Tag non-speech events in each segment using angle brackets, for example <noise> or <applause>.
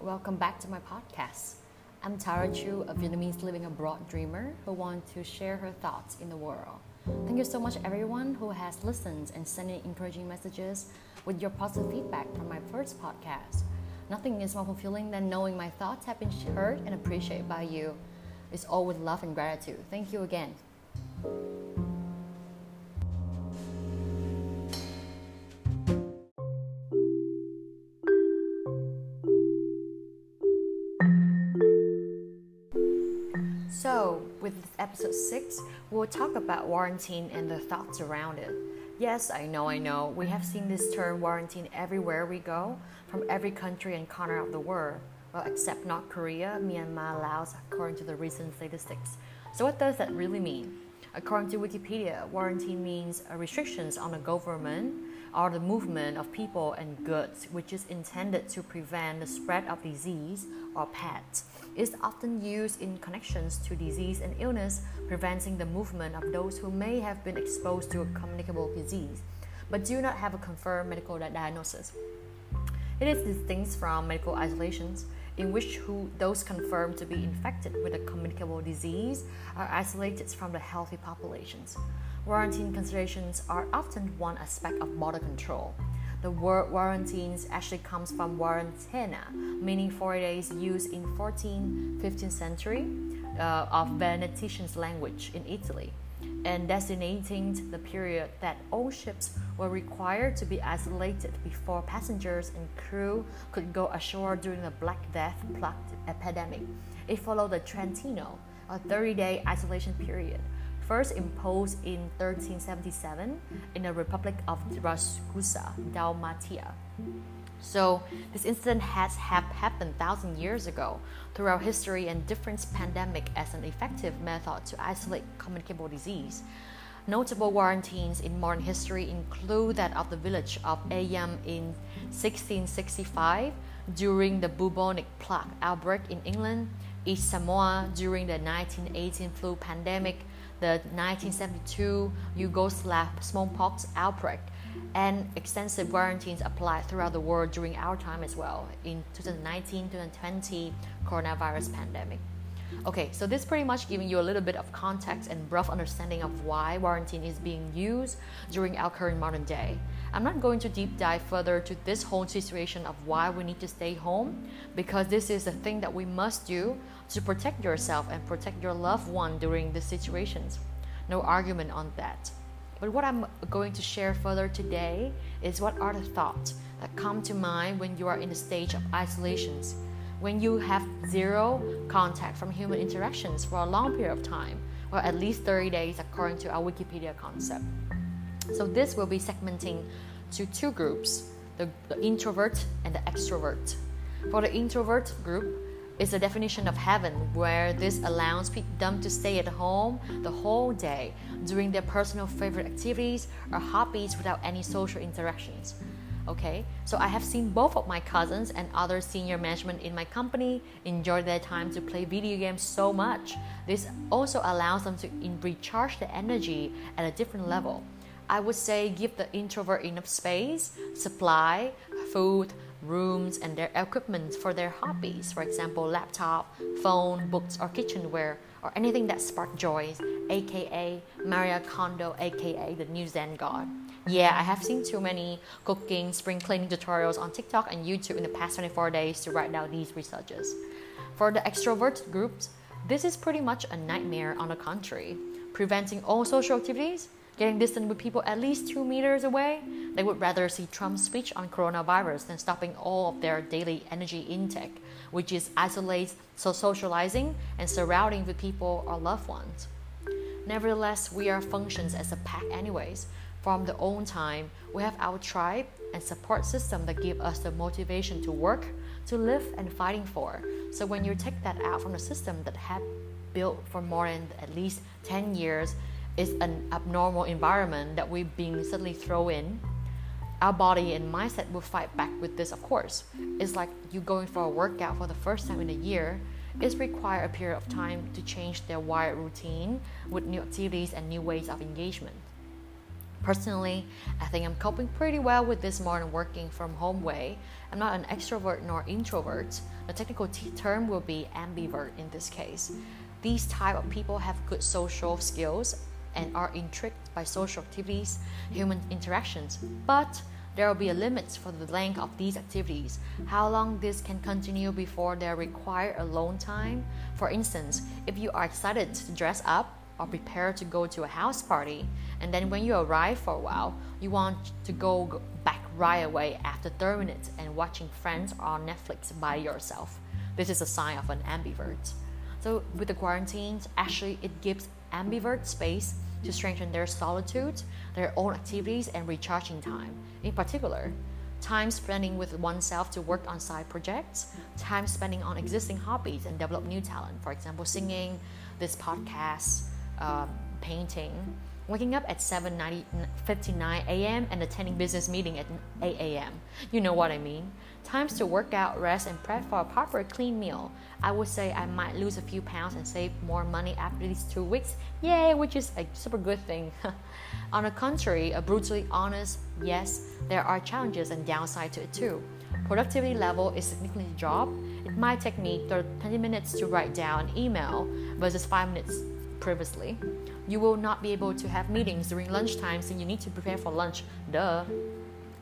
welcome back to my podcast. I'm Tara Chu, a Vietnamese living abroad dreamer who wants to share her thoughts in the world. Thank you so much, everyone who has listened and sent in encouraging messages with your positive feedback from my first podcast. Nothing is more fulfilling than knowing my thoughts have been heard and appreciated by you. It's all with love and gratitude. Thank you again. With episode 6, we'll talk about quarantine and the thoughts around it. Yes, I know, I know. We have seen this term quarantine everywhere we go, from every country and corner of the world. Well, except North Korea, Myanmar, Laos, according to the recent statistics. So, what does that really mean? According to Wikipedia, quarantine means restrictions on the government or the movement of people and goods, which is intended to prevent the spread of disease or pests. It's often used in connections to disease and illness, preventing the movement of those who may have been exposed to a communicable disease, but do not have a confirmed medical diagnosis. It is distinct from medical isolations, in which who, those confirmed to be infected with a communicable disease are isolated from the healthy populations. Quarantine considerations are often one aspect of border control. The word quarantines actually comes from quarantena, meaning four days used in 14th, 15th century uh, of Venetian's language in Italy, and designating the period that all ships were required to be isolated before passengers and crew could go ashore during the Black Death plague epidemic. It followed the Trentino, a 30-day isolation period first imposed in 1377 in the Republic of Ragusa, Dalmatia. So this incident has happened thousand years ago throughout history and different pandemic as an effective method to isolate communicable disease. Notable quarantines in modern history include that of the village of Eyam in 1665 during the bubonic plague outbreak in England, East Samoa during the 1918 flu pandemic, the 1972 Yugoslav smallpox outbreak, and extensive quarantines applied throughout the world during our time as well in 2019-2020 coronavirus pandemic. Okay, so this pretty much giving you a little bit of context and rough understanding of why quarantine is being used during our current modern day. I'm not going to deep dive further to this whole situation of why we need to stay home because this is a thing that we must do to protect yourself and protect your loved one during the situations. No argument on that. But what I'm going to share further today is what are the thoughts that come to mind when you are in the stage of isolations, when you have zero contact from human interactions for a long period of time, or at least 30 days according to our Wikipedia concept. So this will be segmenting to two groups, the, the introvert and the extrovert. For the introvert group, it's a definition of heaven where this allows them to stay at home the whole day doing their personal favorite activities or hobbies without any social interactions. Okay, so I have seen both of my cousins and other senior management in my company enjoy their time to play video games so much. This also allows them to recharge their energy at a different level. I would say give the introvert enough space, supply, food, rooms, and their equipment for their hobbies, for example, laptop, phone, books, or kitchenware, or anything that spark joy, aka Maria Kondo, aka the new Zen God. Yeah, I have seen too many cooking, spring cleaning tutorials on TikTok and YouTube in the past 24 days to write down these researches. For the extrovert groups, this is pretty much a nightmare on the contrary, preventing all social activities getting distant with people at least two meters away, they would rather see Trump's speech on coronavirus than stopping all of their daily energy intake, which is isolate, so socializing, and surrounding with people or loved ones. Nevertheless, we are functions as a pack anyways. From the own time, we have our tribe and support system that give us the motivation to work, to live, and fighting for. So when you take that out from the system that had built for more than at least 10 years, is an abnormal environment that we've been suddenly thrown in, our body and mindset will fight back with this, of course. It's like you going for a workout for the first time in a year. It's require a period of time to change their wired routine with new activities and new ways of engagement. Personally, I think I'm coping pretty well with this modern working from home way. I'm not an extrovert nor introvert. The technical t- term will be ambivert in this case. These type of people have good social skills and are intrigued by social activities, human interactions, but there will be a limit for the length of these activities, how long this can continue before they require alone time. For instance, if you are excited to dress up or prepare to go to a house party, and then when you arrive for a while, you want to go back right away after 30 minutes and watching Friends on Netflix by yourself. This is a sign of an ambivert. So with the quarantines, actually it gives ambivert space to strengthen their solitude, their own activities, and recharging time. In particular, time spending with oneself to work on side projects, time spending on existing hobbies and develop new talent. For example, singing, this podcast, um, painting, waking up at 7.59 a.m. and attending business meeting at 8 a.m. You know what I mean? Times to work out, rest, and prep for a proper clean meal. I would say I might lose a few pounds and save more money after these two weeks. Yay, which is a super good thing. <laughs> On the contrary, a brutally honest yes, there are challenges and downside to it too. Productivity level is significantly dropped. It might take me 20 minutes to write down an email versus 5 minutes previously. You will not be able to have meetings during lunchtime since you need to prepare for lunch. Duh.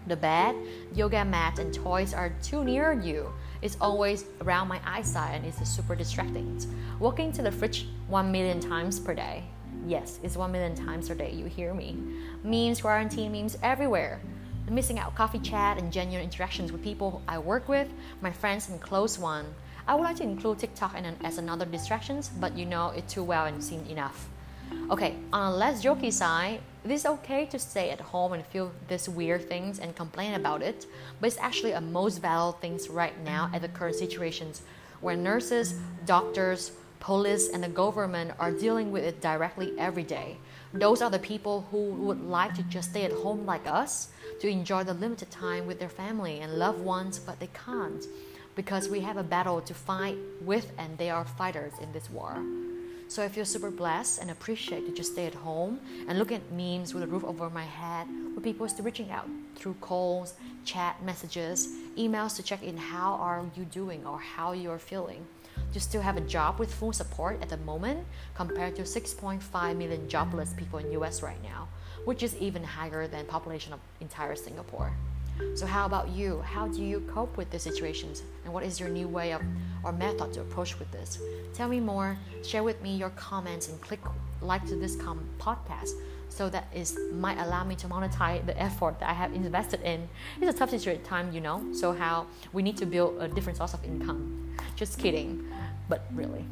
The bed, yoga mat, and toys are too near you. It's always around my eyesight and it's super distracting. Walking to the fridge one million times per day. Yes, it's one million times per day, you hear me. Memes, quarantine memes everywhere. Missing out coffee chat and genuine interactions with people I work with, my friends and close one. I would like to include TikTok and as another distractions, but you know it too well and seen enough. Okay, on a less jokey side, it is okay to stay at home and feel these weird things and complain about it, but it's actually a most valid things right now at the current situations where nurses, doctors, police, and the government are dealing with it directly every day. Those are the people who would like to just stay at home like us to enjoy the limited time with their family and loved ones, but they can't because we have a battle to fight with and they are fighters in this war. So I feel super blessed and appreciate to just stay at home and look at memes with a roof over my head with people still reaching out through calls, chat messages, emails to check in how are you doing or how you are feeling. To still have a job with full support at the moment compared to 6.5 million jobless people in US right now, which is even higher than population of entire Singapore. So, how about you? How do you cope with these situations? And what is your new way of or method to approach with this? Tell me more, share with me your comments, and click like to this com- podcast so that is might allow me to monetize the effort that I have invested in. It's a tough situation time, you know. So how we need to build a different source of income. Just kidding, but really.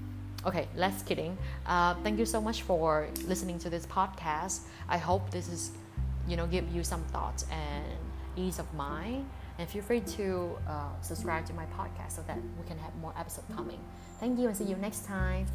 Okay, less kidding. Uh, thank you so much for listening to this podcast. I hope this is, you know, give you some thoughts and ease of mind. And feel free to uh, subscribe to my podcast so that we can have more episodes coming. Thank you and see you next time.